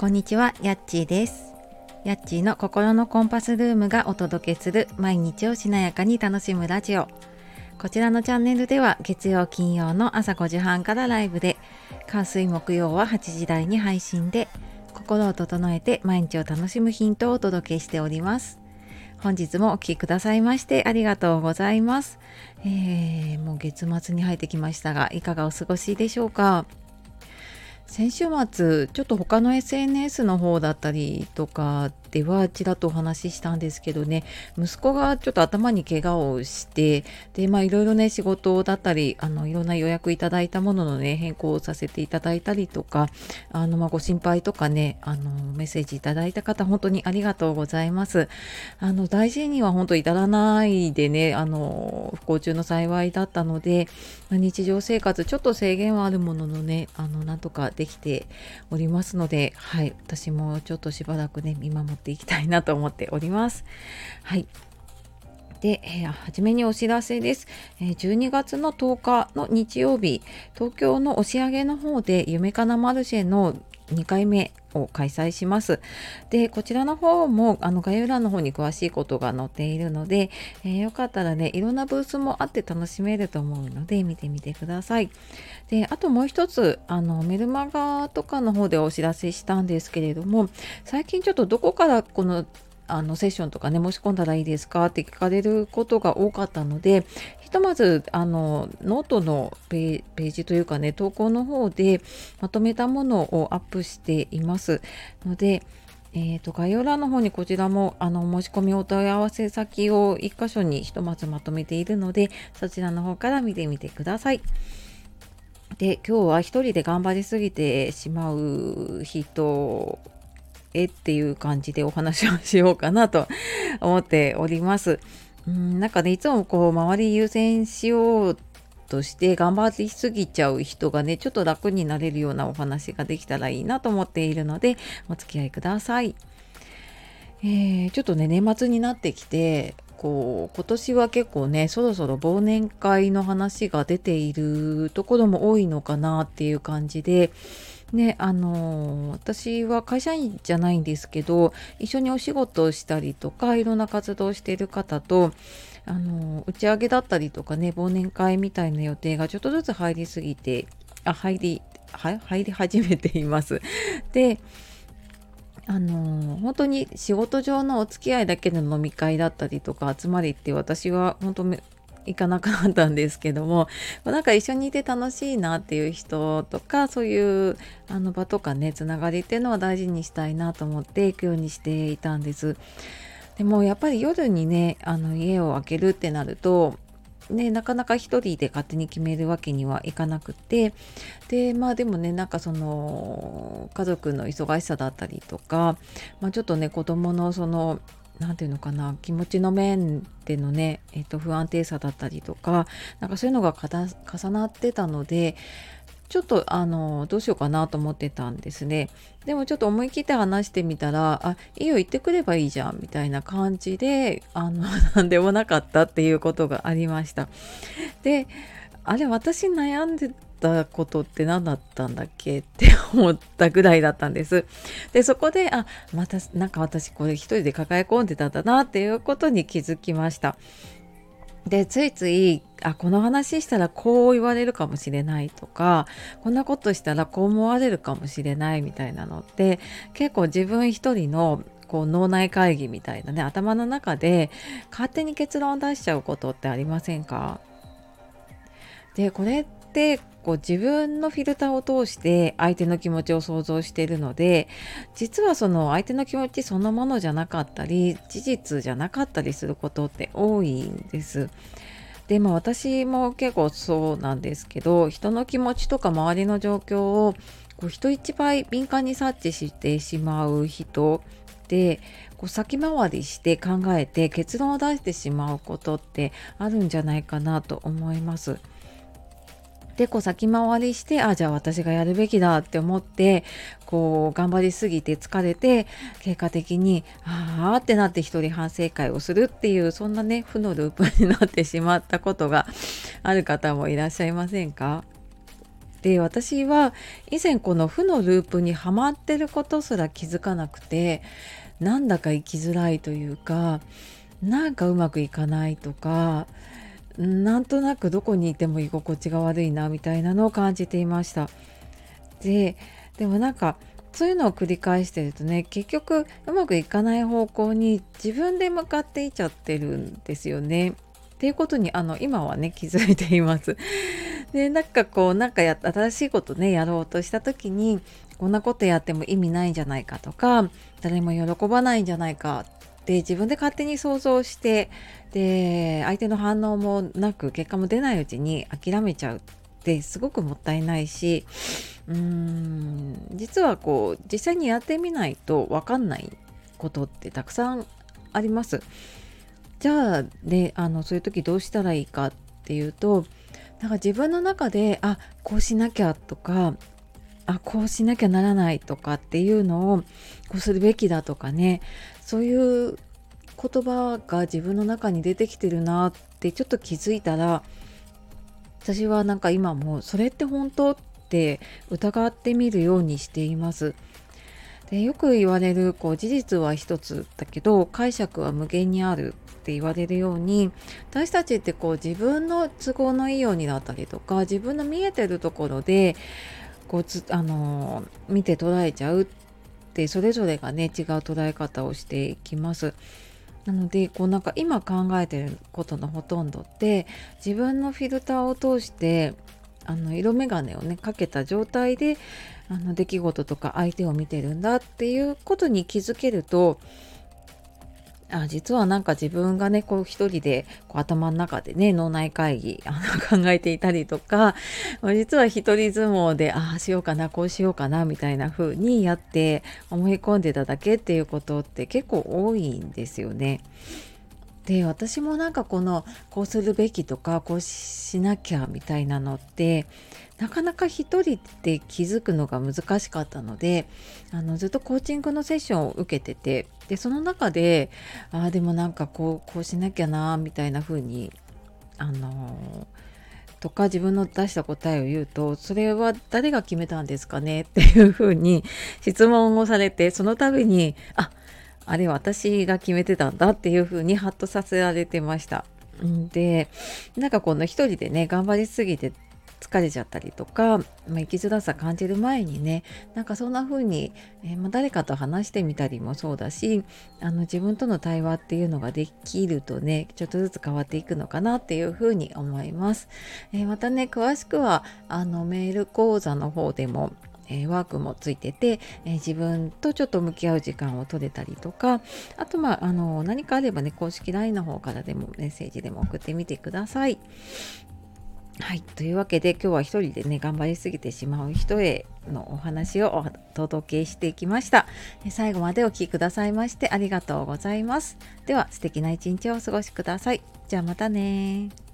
こんにちは、やっちーです。やっちーの心のコンパスルームがお届けする毎日をしなやかに楽しむラジオ。こちらのチャンネルでは月曜金曜の朝5時半からライブで、火水木曜は8時台に配信で、心を整えて毎日を楽しむヒントをお届けしております。本日もお聴きくださいましてありがとうございます。えー、もう月末に入ってきましたが、いかがお過ごしでしょうか？先週末ちょっと他の SNS の方だったりとかではちらっとお話ししたんですけどね。息子がちょっと頭に怪我をしてでまあいろいろね仕事だったりあのいろんな予約いただいたもののね変更をさせていただいたりとかあのまあご心配とかねあのメッセージいただいた方本当にありがとうございます。あの大事には本当至らないでねあの不幸中の幸いだったので、日常生活ちょっと制限はあるもののねあのなんとかできておりますのではい私もちょっとしばらくね見守っていきたいなと思っております。はい。で、えー初めにお知らせです、えー12月の10日の日曜日東京の押上の方で夢かなマルシェの2回目を開催します。で、こちらの方もあの概要欄の方に詳しいことが載っているので、えーよかったらね、いろんなブースもあって楽しめると思うので見てみてください。で、あともう一つ、あのメルマガとかの方でお知らせしたんですけれども、最近ちょっとどこからこのあのセッションとかね申し込んだらいいですか？って聞かれることが多かったのでひとまずあのノートのページというかね投稿の方でまとめたものをアップしていますのでえー、と概要欄の方にこちらもあの申し込みお問い合わせ先を1箇所にひとまずまとめているのでそちらの方から見てみてください。で今日は一人で頑張りすぎてしまう人へっていう感じでお話をしようかなと思っております。うんなんかねいつもこう周り優先しようとして頑張りすぎちゃう人がねちょっと楽になれるようなお話ができたらいいなと思っているのでお付き合いください。えーちょっとね年末になってきてこう今年は結構ねそろそろ忘年会の話が出ているところも多いのかなっていう感じでねあの私は会社員じゃないんですけど一緒にお仕事をしたりとかいろんな活動をしている方とあの打ち上げだったりとかね忘年会みたいな予定がちょっとずつ入りすぎてあ入りは入り始めています。であの本当に仕事上のお付き合いだけの飲み会だったりとか集まりって私は本当行かなくなったんですけども なんか一緒にいて楽しいなっていう人とかそういうあの場とかねつながりっていうのは大事にしたいなと思って行くようにしていたんです。でもやっぱり夜にねあの家を開けるってなるとね、なかなか一人で勝手に決めるわけにはいかなくてでまあでもねなんかその家族の忙しさだったりとか、まあ、ちょっとね子供のその何て言うのかな気持ちの面でのね、えっと、不安定さだったりとかなんかそういうのが重なってたのでちょっとあのどうしようかなと思ってたんですね。でもちょっと思い切って話してみたら「あいいよ行ってくればいいじゃん」みたいな感じであの 何でもなかったっていうことがありました。であれ私悩んでたことって何だったんだっけ？って思ったぐらいだったんです。でそこであまたなんか私これ一人で抱え込んでたんだなっていうことに気づきました。でついついあこの話したらこう言われるかもしれないとかこんなことしたらこう思われるかもしれないみたいなのって結構自分一人のこう脳内会議みたいなね頭の中で勝手に結論を出しちゃうことってありませんか？でこれってこう自分のフィルターを通して相手の気持ちを想像しているので実はその相手の気持ちそのものじゃなかったり事実じゃなかったりすることって多いんです。でまあ私も結構そうなんですけど人の気持ちとか周りの状況をこう人一倍敏感に察知してしまう人でこう先回りして考えて結論を出してしまうことってあるんじゃないかなと思います。でこう先回りしてあじゃあ私がやるべきだって思ってこう頑張りすぎて疲れて結果的にああってなって一人反省会をするっていうそんなね負のループになってしまったことがある方もいらっしゃいませんか？で私は以前この負のループにはまってることすら気づかなくてなんだか生きづらいというかなんかうまくいかないとかなんとなくどこにいても居心地が悪いなみたいなのを感じていました。ででもなんかそういうのを繰り返してるとね結局うまくいかない方向に自分で向かっていっちゃってるんですよね。っていうことにあの今はね気づいています。でなんかこうなんかや新しいことねやろうとした時にこんなことやっても意味ないんじゃないかとか誰も喜ばないんじゃないかって自分で勝手に想像してで相手の反応もなく結果も出ないうちに諦めちゃうってすごくもったいないしうーん実はこう実際にやってみないと分かんないことってたくさんあります。じゃあねあのそういう時どうしたらいいかっていうとなんか自分の中であこうしなきゃとかあこうしなきゃならないとかっていうのをこうするべきだとかねそういう言葉が自分の中に出てきてるなってちょっと気づいたら私はなんか今もそれって本当って疑ってみるようにしています。でよく言われるこう事実は一つだけど解釈は無限にあるって言われるように私たちってこう自分の都合のいいようになったりとか自分の見えてるところでこうつあの見て捉えちゃうってそれぞれがね違う捉え方をしていきます。なのでこうなんか今考えてることのほとんどって自分のフィルターを通してあの色眼鏡をねかけた状態であの出来事とか相手を見てるんだっていうことに気づけるとあ実はなんか自分がねこう一人でこう頭の中でね脳内会議 あの考えていたりとか実は一人相撲でああしようかなこうしようかなみたいな風にやって思い込んでただけっていうことって結構多いんですよね。で私もなんかこのこうするべきとかこうしなきゃみたいなのってなかなか一人で気づくのが難しかったのであのずっとコーチングのセッションを受けててでその中でああでもなんかこうこうしなきゃなみたいな風にあのとか自分の出した答えを言うとそれは誰が決めたんですかね？っていう風に質問をされてその度にああれ私が決めてたんだっていう風にハッとさせられてました。でなんかこの一人でね頑張りすぎて疲れちゃったりとか、まあ、生きづらさ感じる前にねなんかそんな風に、えー、まあ、誰かと話してみたりもそうだしあの自分との対話っていうのができるとねちょっとずつ変わっていくのかなっていう風に思います。えー、またね詳しくはあのメール講座の方でもえワークもついてて、え自分とちょっと向き合う時間を取れたりとかあとまああの何かあればね公式 LINE の方からでもメッセージでも送ってみてください。はい。というわけで今日は一人でね、頑張りすぎてしまう人へのお話をお届けしていきました。最後までお聴きくださいましてありがとうございます。では素敵な一日をお過ごしください。じゃあまたね